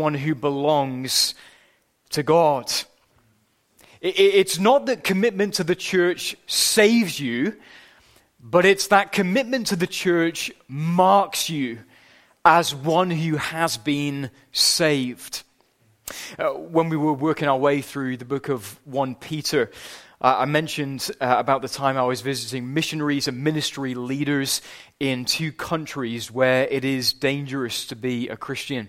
someone who belongs to God. It's not that commitment to the church saves you, but it's that commitment to the church marks you as one who has been saved. Uh, when we were working our way through the book of 1 Peter, uh, I mentioned uh, about the time I was visiting missionaries and ministry leaders in two countries where it is dangerous to be a Christian.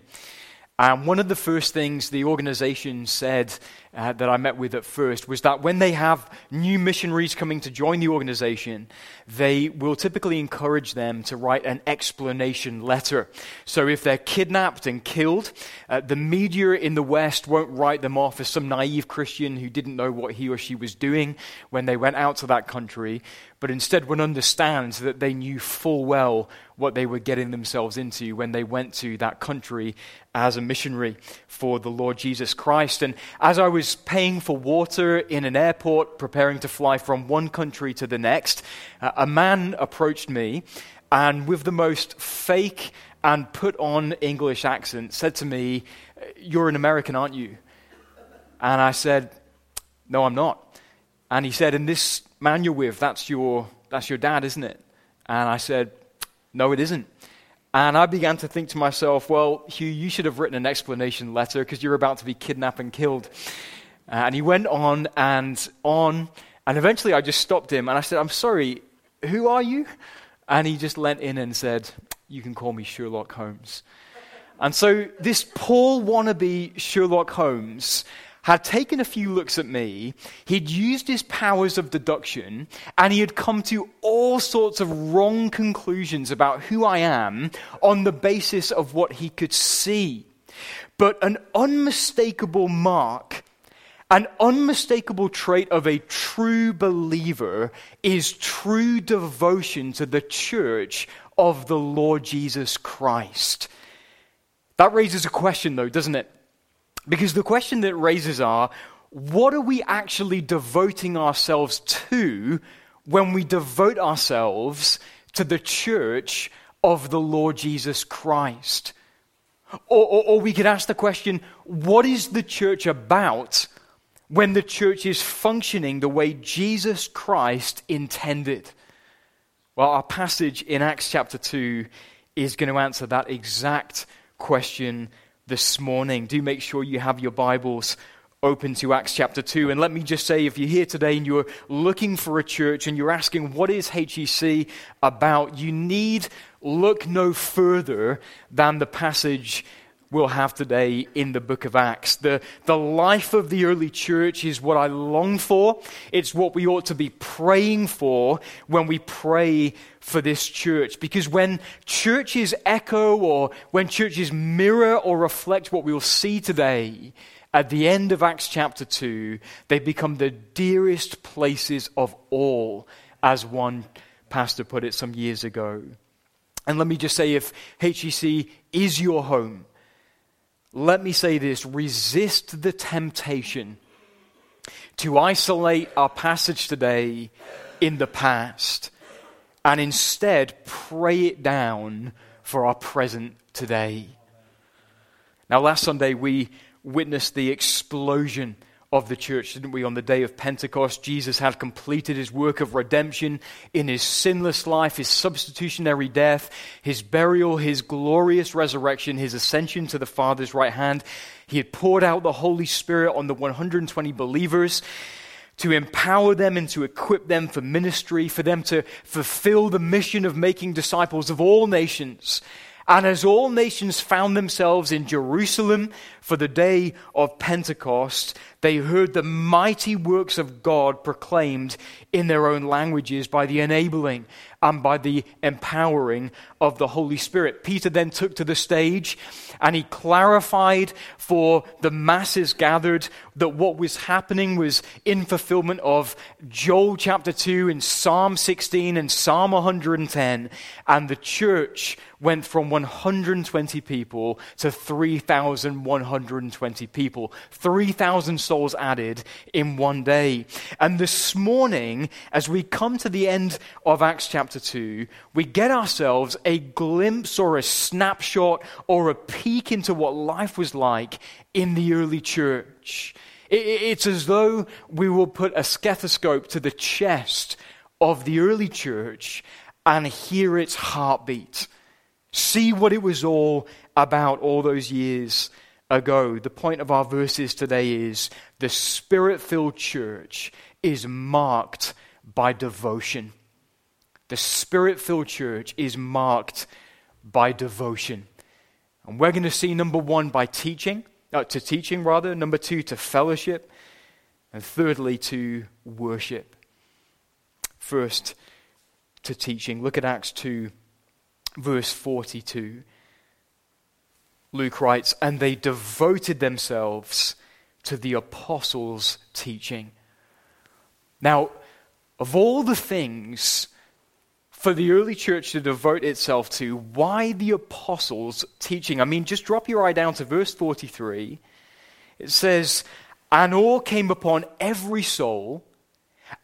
And one of the first things the organization said uh, that I met with at first was that when they have new missionaries coming to join the organization, they will typically encourage them to write an explanation letter. So if they're kidnapped and killed, uh, the media in the West won't write them off as some naive Christian who didn't know what he or she was doing when they went out to that country, but instead would understand that they knew full well what they were getting themselves into when they went to that country as a missionary for the Lord Jesus Christ. And as I was paying for water in an airport, preparing to fly from one country to the next, uh, a man approached me and, with the most fake and put on English accent, said to me, You're an American, aren't you? And I said, No, I'm not. And he said, And this man you're with, that's your, that's your dad, isn't it? And I said, No, it isn't. And I began to think to myself, well, Hugh, you should have written an explanation letter because you're about to be kidnapped and killed. Uh, and he went on and on. And eventually I just stopped him and I said, I'm sorry, who are you? And he just leant in and said, You can call me Sherlock Holmes. And so this Paul wannabe Sherlock Holmes had taken a few looks at me, he'd used his powers of deduction, and he had come to all sorts of wrong conclusions about who I am on the basis of what he could see. But an unmistakable mark, an unmistakable trait of a true believer is true devotion to the church of the Lord Jesus Christ. That raises a question, though, doesn't it? Because the question that raises are what are we actually devoting ourselves to when we devote ourselves to the church of the Lord Jesus Christ? Or, or, or, we could ask the question what is the church about when the church is functioning the way Jesus Christ intended? Well, our passage in Acts chapter 2 is going to answer that exact question this morning. Do make sure you have your Bibles open to Acts chapter 2. And let me just say, if you're here today and you're looking for a church and you're asking, what is HEC about? You need look no further than the passage we'll have today in the book of Acts. The, the life of the early church is what I long for. It's what we ought to be praying for when we pray for this church. Because when churches echo or when churches mirror or reflect what we'll see today, at the end of Acts chapter 2, they become the dearest places of all, as one pastor put it some years ago. And let me just say if HEC is your home, let me say this resist the temptation to isolate our passage today in the past and instead pray it down for our present today. Now, last Sunday we witnessed the explosion of the church, didn't we? On the day of Pentecost, Jesus had completed his work of redemption in his sinless life, his substitutionary death, his burial, his glorious resurrection, his ascension to the Father's right hand. He had poured out the Holy Spirit on the 120 believers to empower them and to equip them for ministry, for them to fulfill the mission of making disciples of all nations. And as all nations found themselves in Jerusalem for the day of Pentecost, they heard the mighty works of God proclaimed in their own languages by the enabling and by the empowering of the Holy Spirit. Peter then took to the stage and he clarified for the masses gathered that what was happening was in fulfillment of Joel chapter 2 and Psalm 16 and Psalm 110. And the church went from 120 people to 3,120 people. 3,000 souls added in one day. And this morning, as we come to the end of Acts chapter 2, we get ourselves a glimpse or a snapshot or a peek into what life was like in the early church. It's as though we will put a stethoscope to the chest of the early church and hear its heartbeat. See what it was all about all those years ago. The point of our verses today is the spirit filled church is marked by devotion. The spirit filled church is marked by devotion. And we're going to see number one by teaching, uh, to teaching rather, number two to fellowship, and thirdly to worship. First, to teaching. Look at Acts 2, verse 42. Luke writes, And they devoted themselves to the apostles' teaching. Now, of all the things for the early church to devote itself to, why the apostles' teaching? I mean, just drop your eye down to verse 43. It says, And all came upon every soul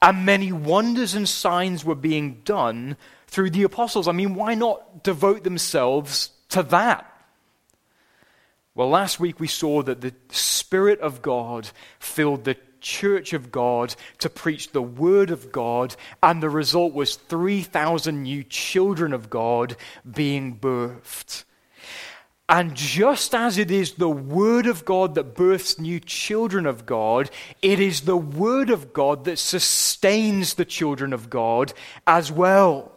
and many wonders and signs were being done through the apostles. I mean, why not devote themselves to that? Well, last week we saw that the Spirit of God filled the church of God to preach the Word of God, and the result was 3,000 new children of God being birthed. And just as it is the Word of God that births new children of God, it is the Word of God that sustains the children of God as well.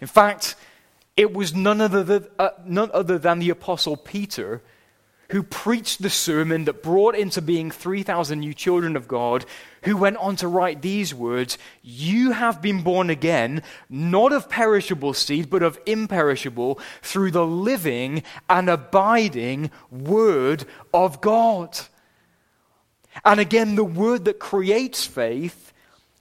In fact, it was none other, uh, none other than the Apostle Peter who preached the sermon that brought into being 3,000 new children of God, who went on to write these words You have been born again, not of perishable seed, but of imperishable, through the living and abiding Word of God. And again, the Word that creates faith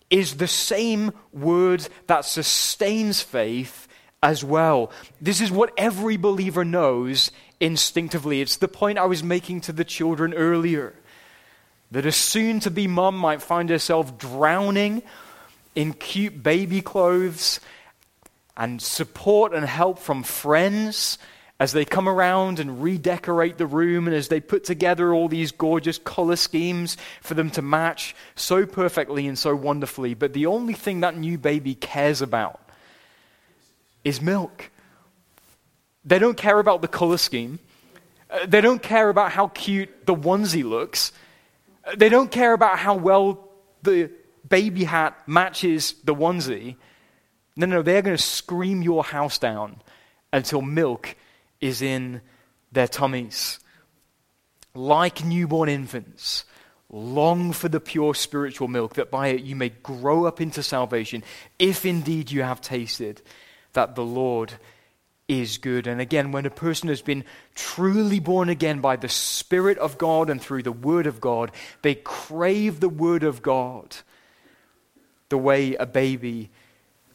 is the same Word that sustains faith as well. This is what every believer knows instinctively. It's the point I was making to the children earlier that a soon to be mum might find herself drowning in cute baby clothes and support and help from friends as they come around and redecorate the room and as they put together all these gorgeous color schemes for them to match so perfectly and so wonderfully. But the only thing that new baby cares about is milk. They don't care about the color scheme. Uh, they don't care about how cute the onesie looks. Uh, they don't care about how well the baby hat matches the onesie. No, no, they're going to scream your house down until milk is in their tummies. Like newborn infants, long for the pure spiritual milk, that by it you may grow up into salvation, if indeed you have tasted that the Lord is good. And again, when a person has been truly born again by the Spirit of God and through the Word of God, they crave the Word of God the way a baby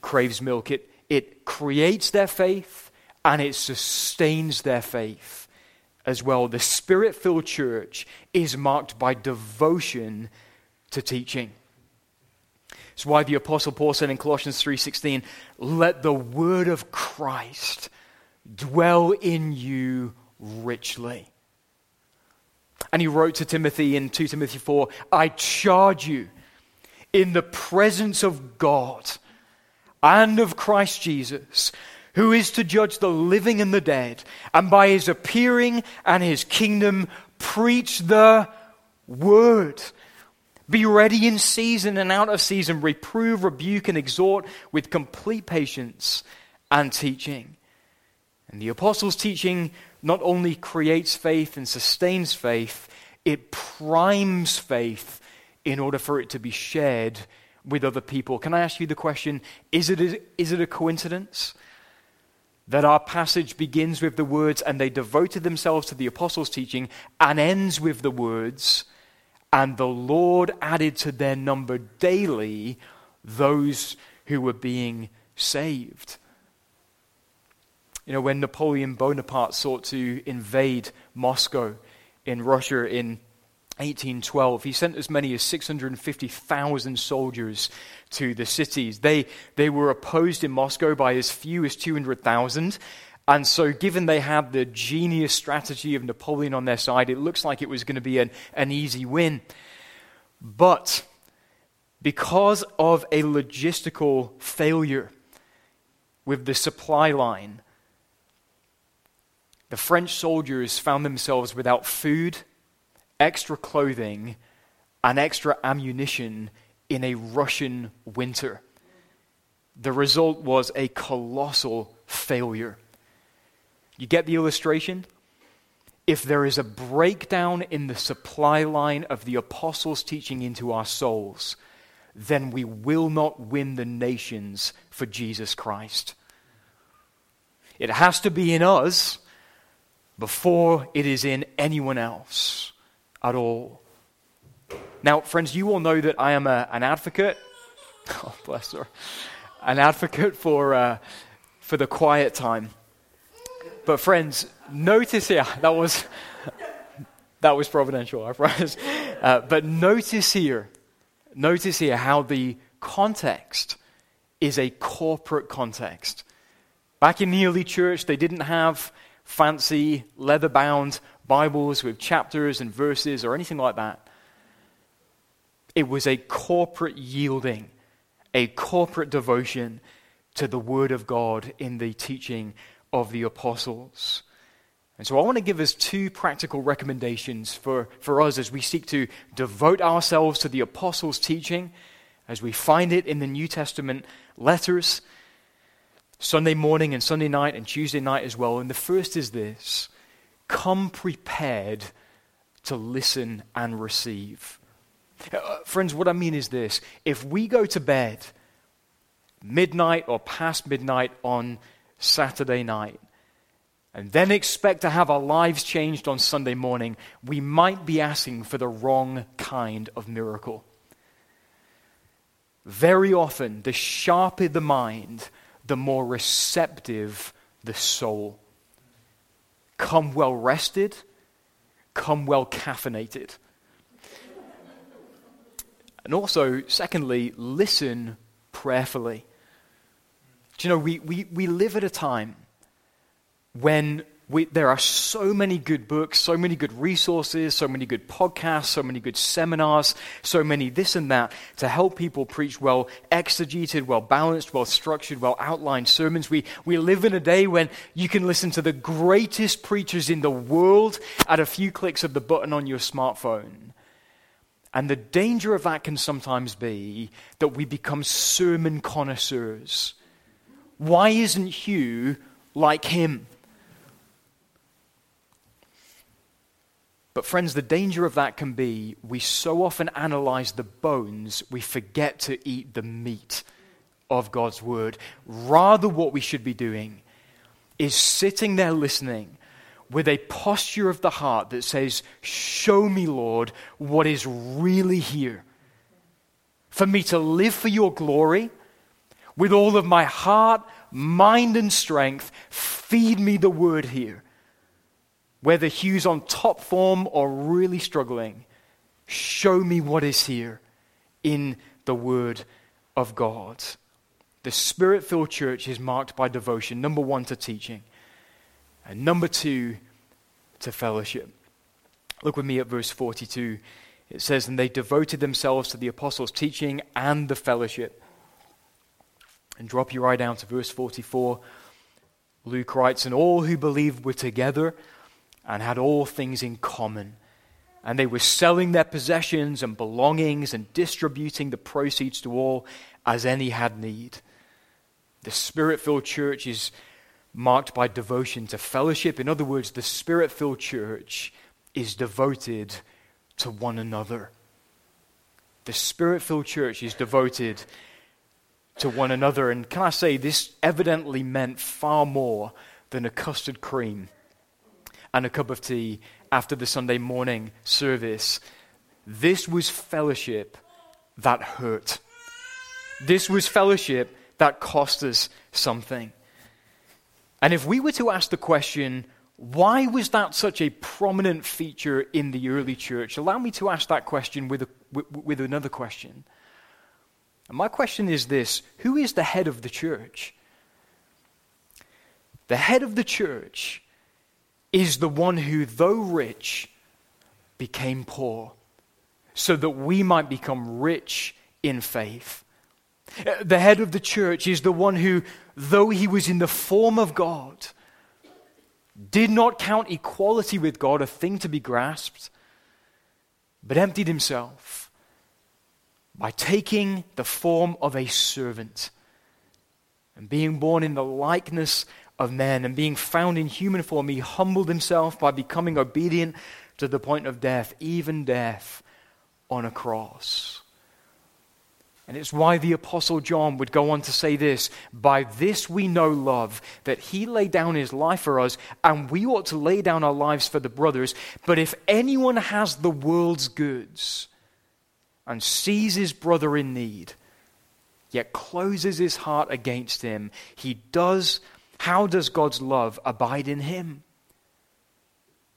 craves milk. It, it creates their faith and it sustains their faith as well. The Spirit filled church is marked by devotion to teaching. It's why the apostle Paul said in Colossians 3:16, "Let the word of Christ dwell in you richly. And he wrote to Timothy in 2 Timothy 4 I charge you in the presence of God and of Christ Jesus, who is to judge the living and the dead, and by his appearing and his kingdom, preach the word. Be ready in season and out of season, reprove, rebuke, and exhort with complete patience and teaching. And the apostles' teaching not only creates faith and sustains faith, it primes faith in order for it to be shared with other people. Can I ask you the question is it a, is it a coincidence that our passage begins with the words, and they devoted themselves to the apostles' teaching, and ends with the words, and the Lord added to their number daily those who were being saved? You know, when Napoleon Bonaparte sought to invade Moscow in Russia in 1812, he sent as many as 650,000 soldiers to the cities. They, they were opposed in Moscow by as few as 200,000. And so, given they had the genius strategy of Napoleon on their side, it looks like it was going to be an, an easy win. But because of a logistical failure with the supply line, the French soldiers found themselves without food, extra clothing, and extra ammunition in a Russian winter. The result was a colossal failure. You get the illustration? If there is a breakdown in the supply line of the apostles' teaching into our souls, then we will not win the nations for Jesus Christ. It has to be in us before it is in anyone else at all. Now, friends, you all know that I am a, an advocate. Oh, bless her. An advocate for, uh, for the quiet time. But, friends, notice here, that was, that was providential, I promise. Uh, but notice here, notice here how the context is a corporate context. Back in the early church, they didn't have fancy leather bound Bibles with chapters and verses or anything like that. It was a corporate yielding, a corporate devotion to the Word of God in the teaching of the apostles. And so I want to give us two practical recommendations for, for us as we seek to devote ourselves to the apostles' teaching, as we find it in the New Testament letters, Sunday morning and Sunday night and Tuesday night as well. And the first is this come prepared to listen and receive. Uh, friends, what I mean is this if we go to bed midnight or past midnight on Saturday night, and then expect to have our lives changed on Sunday morning, we might be asking for the wrong kind of miracle. Very often, the sharper the mind, the more receptive the soul. Come well rested, come well caffeinated. And also, secondly, listen prayerfully. Do you know, we, we, we live at a time when we, there are so many good books, so many good resources, so many good podcasts, so many good seminars, so many this and that to help people preach well exegeted, well balanced, well structured, well outlined sermons. We, we live in a day when you can listen to the greatest preachers in the world at a few clicks of the button on your smartphone. And the danger of that can sometimes be that we become sermon connoisseurs. Why isn't Hugh like him? But, friends, the danger of that can be we so often analyze the bones, we forget to eat the meat of God's word. Rather, what we should be doing is sitting there listening with a posture of the heart that says, Show me, Lord, what is really here. For me to live for your glory with all of my heart, mind, and strength, feed me the word here whether Hugh's on top form or really struggling, show me what is here in the Word of God. The Spirit filled church is marked by devotion, number one, to teaching, and number two, to fellowship. Look with me at verse 42. It says, And they devoted themselves to the apostles' teaching and the fellowship. And drop your eye down to verse 44. Luke writes, And all who believed were together and had all things in common. And they were selling their possessions and belongings and distributing the proceeds to all as any had need. The spirit filled church is marked by devotion to fellowship. In other words, the spirit filled church is devoted to one another. The spirit filled church is devoted to one another. And can I say, this evidently meant far more than a custard cream and a cup of tea after the Sunday morning service. This was fellowship that hurt. This was fellowship that cost us something. And if we were to ask the question, why was that such a prominent feature in the early church? Allow me to ask that question with, a, with, with another question. And my question is this Who is the head of the church? The head of the church is the one who, though rich, became poor, so that we might become rich in faith. The head of the church is the one who, though he was in the form of God, did not count equality with God a thing to be grasped, but emptied himself by taking the form of a servant and being born in the likeness of men and being found in human form, he humbled himself by becoming obedient to the point of death, even death on a cross. And it's why the Apostle John would go on to say this By this we know love, that he laid down his life for us, and we ought to lay down our lives for the brothers. But if anyone has the world's goods and sees his brother in need, yet closes his heart against him, he does how does God's love abide in him?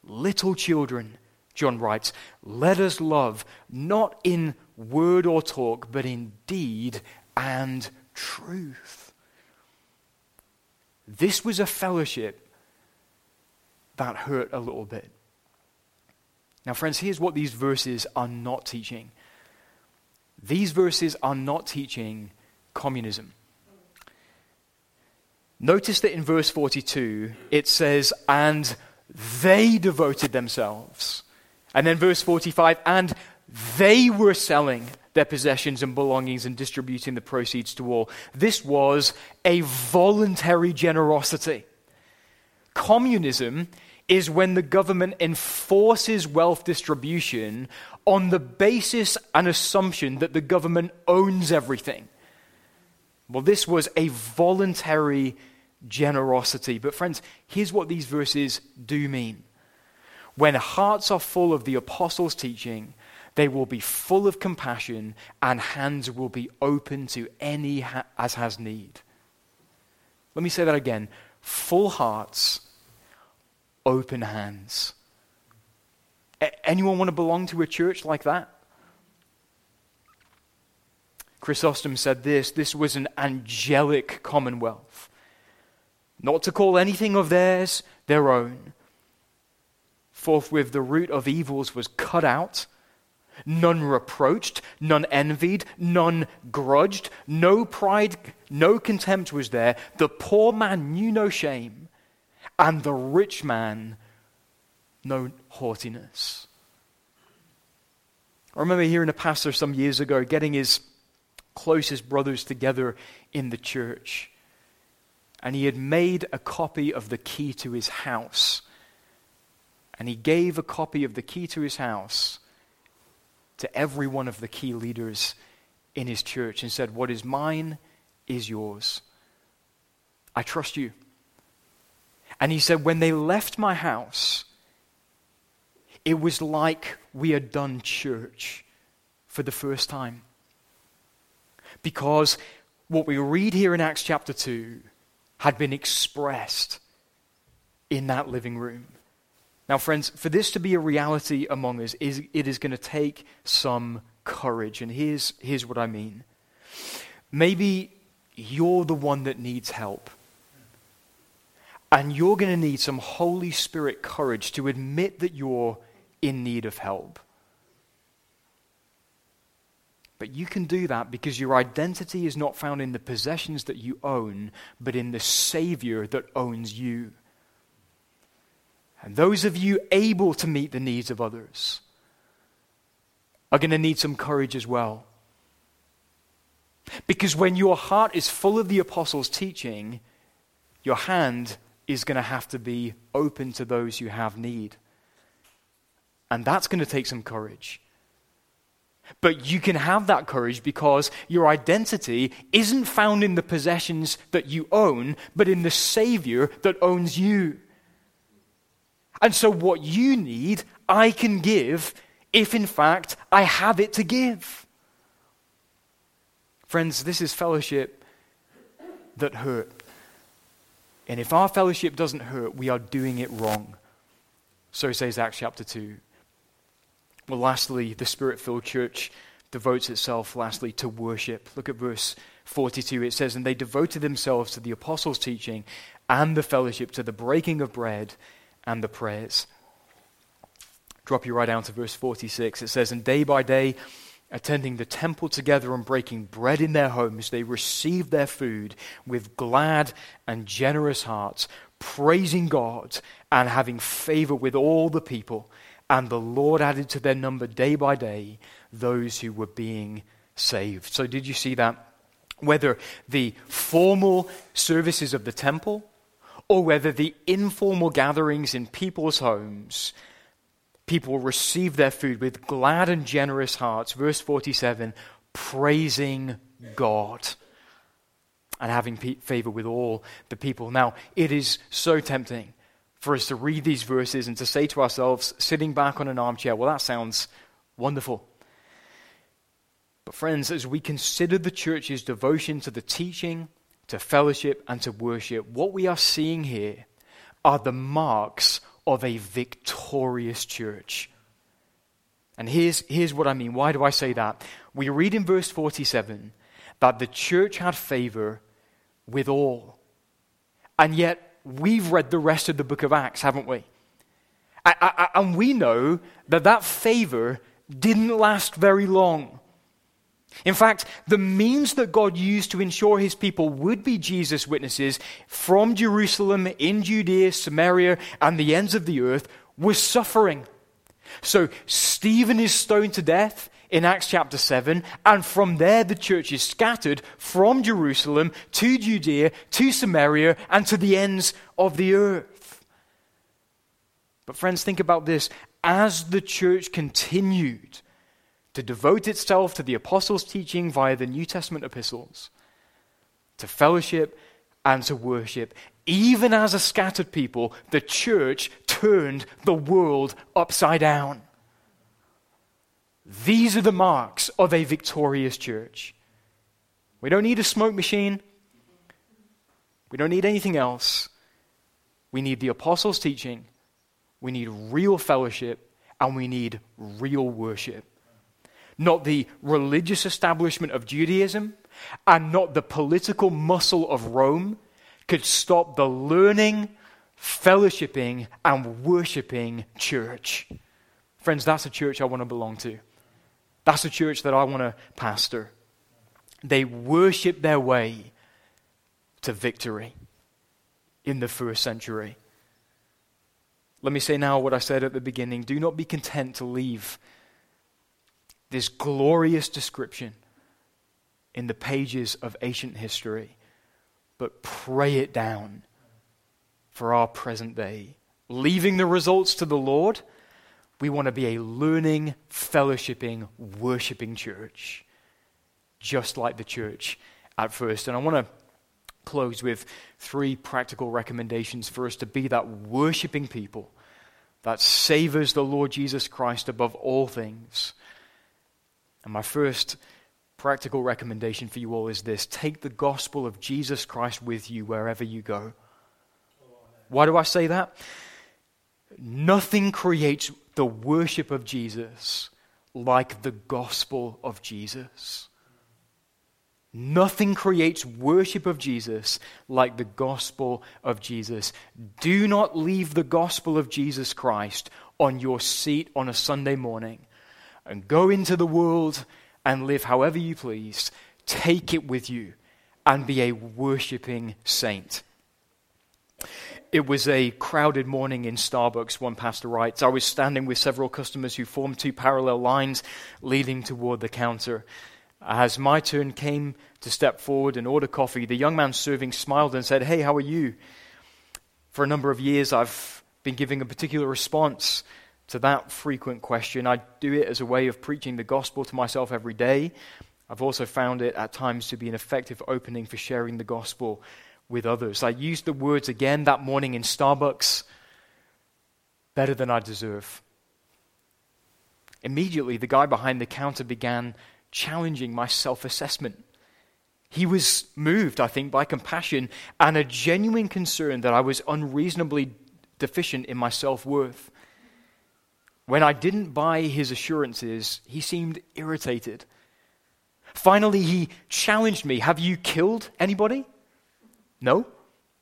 Little children, John writes, let us love not in word or talk, but in deed and truth. This was a fellowship that hurt a little bit. Now, friends, here's what these verses are not teaching. These verses are not teaching communism. Notice that in verse 42, it says, and they devoted themselves. And then verse 45, and they were selling their possessions and belongings and distributing the proceeds to all. This was a voluntary generosity. Communism is when the government enforces wealth distribution on the basis and assumption that the government owns everything. Well, this was a voluntary generosity. But, friends, here's what these verses do mean. When hearts are full of the apostles' teaching, they will be full of compassion and hands will be open to any ha- as has need. Let me say that again. Full hearts, open hands. Anyone want to belong to a church like that? Chrysostom said this this was an angelic commonwealth. Not to call anything of theirs their own. Forthwith the root of evils was cut out. None reproached, none envied, none grudged, no pride, no contempt was there. The poor man knew no shame, and the rich man no haughtiness. I remember hearing a pastor some years ago getting his closest brothers together in the church. And he had made a copy of the key to his house. And he gave a copy of the key to his house to every one of the key leaders in his church and said, What is mine is yours. I trust you. And he said, When they left my house, it was like we had done church for the first time. Because what we read here in Acts chapter 2 had been expressed in that living room. Now, friends, for this to be a reality among us, is, it is going to take some courage. And here's, here's what I mean. Maybe you're the one that needs help. And you're going to need some Holy Spirit courage to admit that you're in need of help. But you can do that because your identity is not found in the possessions that you own, but in the Savior that owns you. And those of you able to meet the needs of others are going to need some courage as well. Because when your heart is full of the apostles' teaching, your hand is going to have to be open to those you have need. And that's going to take some courage. But you can have that courage because your identity isn't found in the possessions that you own, but in the Savior that owns you. And so, what you need, I can give if in fact I have it to give. Friends, this is fellowship that hurt. And if our fellowship doesn't hurt, we are doing it wrong. So says Acts chapter 2. Well, lastly, the spirit filled church devotes itself, lastly, to worship. Look at verse 42. It says, And they devoted themselves to the apostles' teaching and the fellowship, to the breaking of bread and the prayers. Drop you right down to verse 46. It says, And day by day, attending the temple together and breaking bread in their homes, they received their food with glad and generous hearts, praising God and having favor with all the people. And the Lord added to their number day by day those who were being saved. So, did you see that? Whether the formal services of the temple or whether the informal gatherings in people's homes, people receive their food with glad and generous hearts. Verse 47 praising God and having favor with all the people. Now, it is so tempting for us to read these verses and to say to ourselves, sitting back on an armchair, well, that sounds wonderful. But, friends, as we consider the church's devotion to the teaching, to fellowship, and to worship, what we are seeing here are the marks of a victorious church. And here's, here's what I mean. Why do I say that? We read in verse 47 that the church had favor with all. And yet, we've read the rest of the book of Acts, haven't we? And we know that that favor didn't last very long. In fact, the means that God used to ensure his people would be Jesus' witnesses from Jerusalem, in Judea, Samaria, and the ends of the earth was suffering. So Stephen is stoned to death in Acts chapter 7, and from there the church is scattered from Jerusalem to Judea, to Samaria, and to the ends of the earth. But, friends, think about this. As the church continued, to devote itself to the apostles' teaching via the New Testament epistles, to fellowship and to worship. Even as a scattered people, the church turned the world upside down. These are the marks of a victorious church. We don't need a smoke machine. We don't need anything else. We need the apostles' teaching. We need real fellowship. And we need real worship not the religious establishment of Judaism, and not the political muscle of Rome could stop the learning, fellowshipping, and worshiping church. Friends, that's a church I want to belong to. That's the church that I want to pastor. They worship their way to victory in the first century. Let me say now what I said at the beginning. Do not be content to leave this glorious description in the pages of ancient history, but pray it down for our present day. Leaving the results to the Lord, we want to be a learning, fellowshipping, worshiping church, just like the church at first. And I want to close with three practical recommendations for us to be that worshiping people that savors the Lord Jesus Christ above all things and my first practical recommendation for you all is this take the gospel of Jesus Christ with you wherever you go. Why do I say that? Nothing creates the worship of Jesus like the gospel of Jesus. Nothing creates worship of Jesus like the gospel of Jesus. Do not leave the gospel of Jesus Christ on your seat on a Sunday morning and go into the world and live however you please. Take it with you and be a worshipping saint. It was a crowded morning in Starbucks, one pastor writes. I was standing with several customers who formed two parallel lines leading toward the counter. As my turn came to step forward and order coffee, the young man serving smiled and said, Hey, how are you? For a number of years, I've been giving a particular response to that frequent question. I do it as a way of preaching the gospel to myself every day. I've also found it at times to be an effective opening for sharing the gospel with others. I used the words again that morning in Starbucks better than I deserve. Immediately, the guy behind the counter began challenging my self assessment. He was moved, I think, by compassion and a genuine concern that I was unreasonably deficient in my self worth. When I didn't buy his assurances, he seemed irritated. Finally, he challenged me Have you killed anybody? No.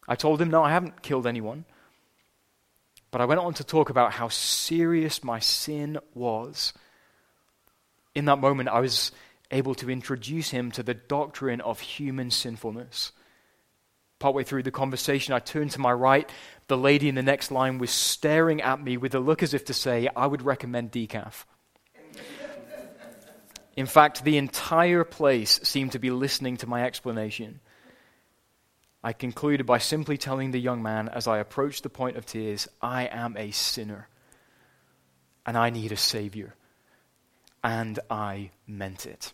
I told him, No, I haven't killed anyone. But I went on to talk about how serious my sin was. In that moment, I was able to introduce him to the doctrine of human sinfulness. Partway through the conversation, I turned to my right. The lady in the next line was staring at me with a look as if to say, I would recommend decaf. In fact, the entire place seemed to be listening to my explanation. I concluded by simply telling the young man as I approached the point of tears, I am a sinner and I need a Savior. And I meant it.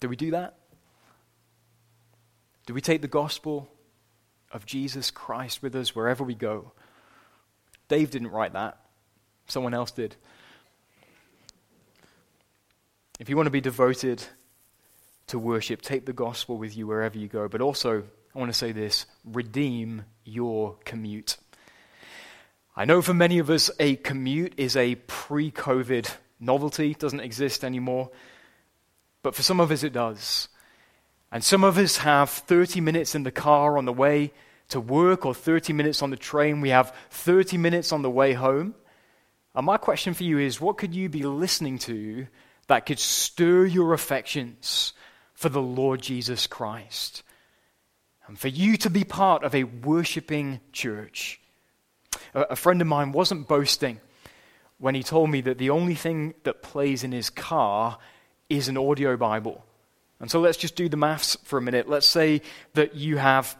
Do we do that? Do we take the gospel of Jesus Christ with us wherever we go? Dave didn't write that, someone else did. If you want to be devoted to worship. Take the gospel with you wherever you go. But also, I want to say this redeem your commute. I know for many of us, a commute is a pre COVID novelty, doesn't exist anymore. But for some of us, it does. And some of us have 30 minutes in the car on the way to work or 30 minutes on the train. We have 30 minutes on the way home. And my question for you is what could you be listening to that could stir your affections for the Lord Jesus Christ. And for you to be part of a worshiping church. A, friend of mine wasn't boasting when he told me that the only thing that plays in his car is an audio Bible. And so let's just do the maths for a minute. Let's say that you have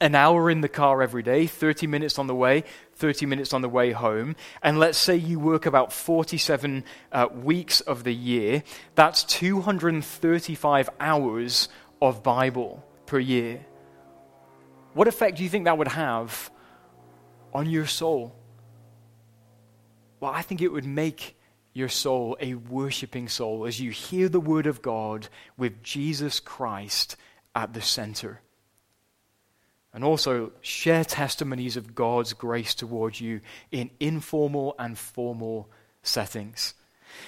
an hour in the car every day, 30 minutes on the way, 30 minutes on the way home. And let's say you work about 47 uh, weeks of the year. That's 235 hours of Bible per year. What effect do you think that would have on your soul? Well, I think it would make your soul a worshiping soul as you hear the Word of God with Jesus Christ at the center and also share testimonies of God's grace towards you in informal and formal settings.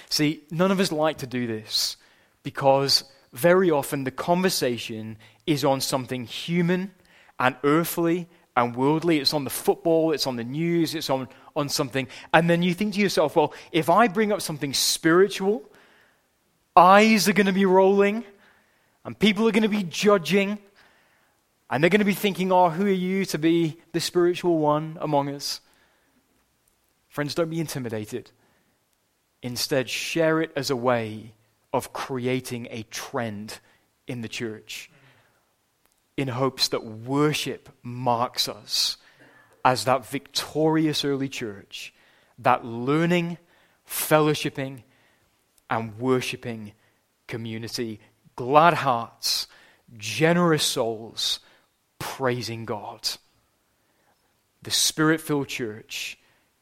See, none of us like to do this because very often the conversation is on something human and earthly and worldly. It's on the football, it's on the news, it's on, on something. And then you think to yourself, well, if I bring up something spiritual, eyes are going to be rolling and people are going to be judging and they're going to be thinking, oh, who are you to be the spiritual one among us? Friends, don't be intimidated. Instead, share it as a way of creating a trend in the church in hopes that worship marks us as that victorious early church, that learning, fellowshipping, and worshiping community. Glad hearts, generous souls praising God. The spirit filled church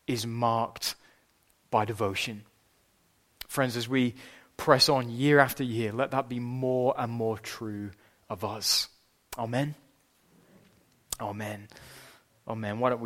is marked by devotion. Friends, as we press on year after year, let that be more and more true of us. Amen. Amen. Amen. Why don't we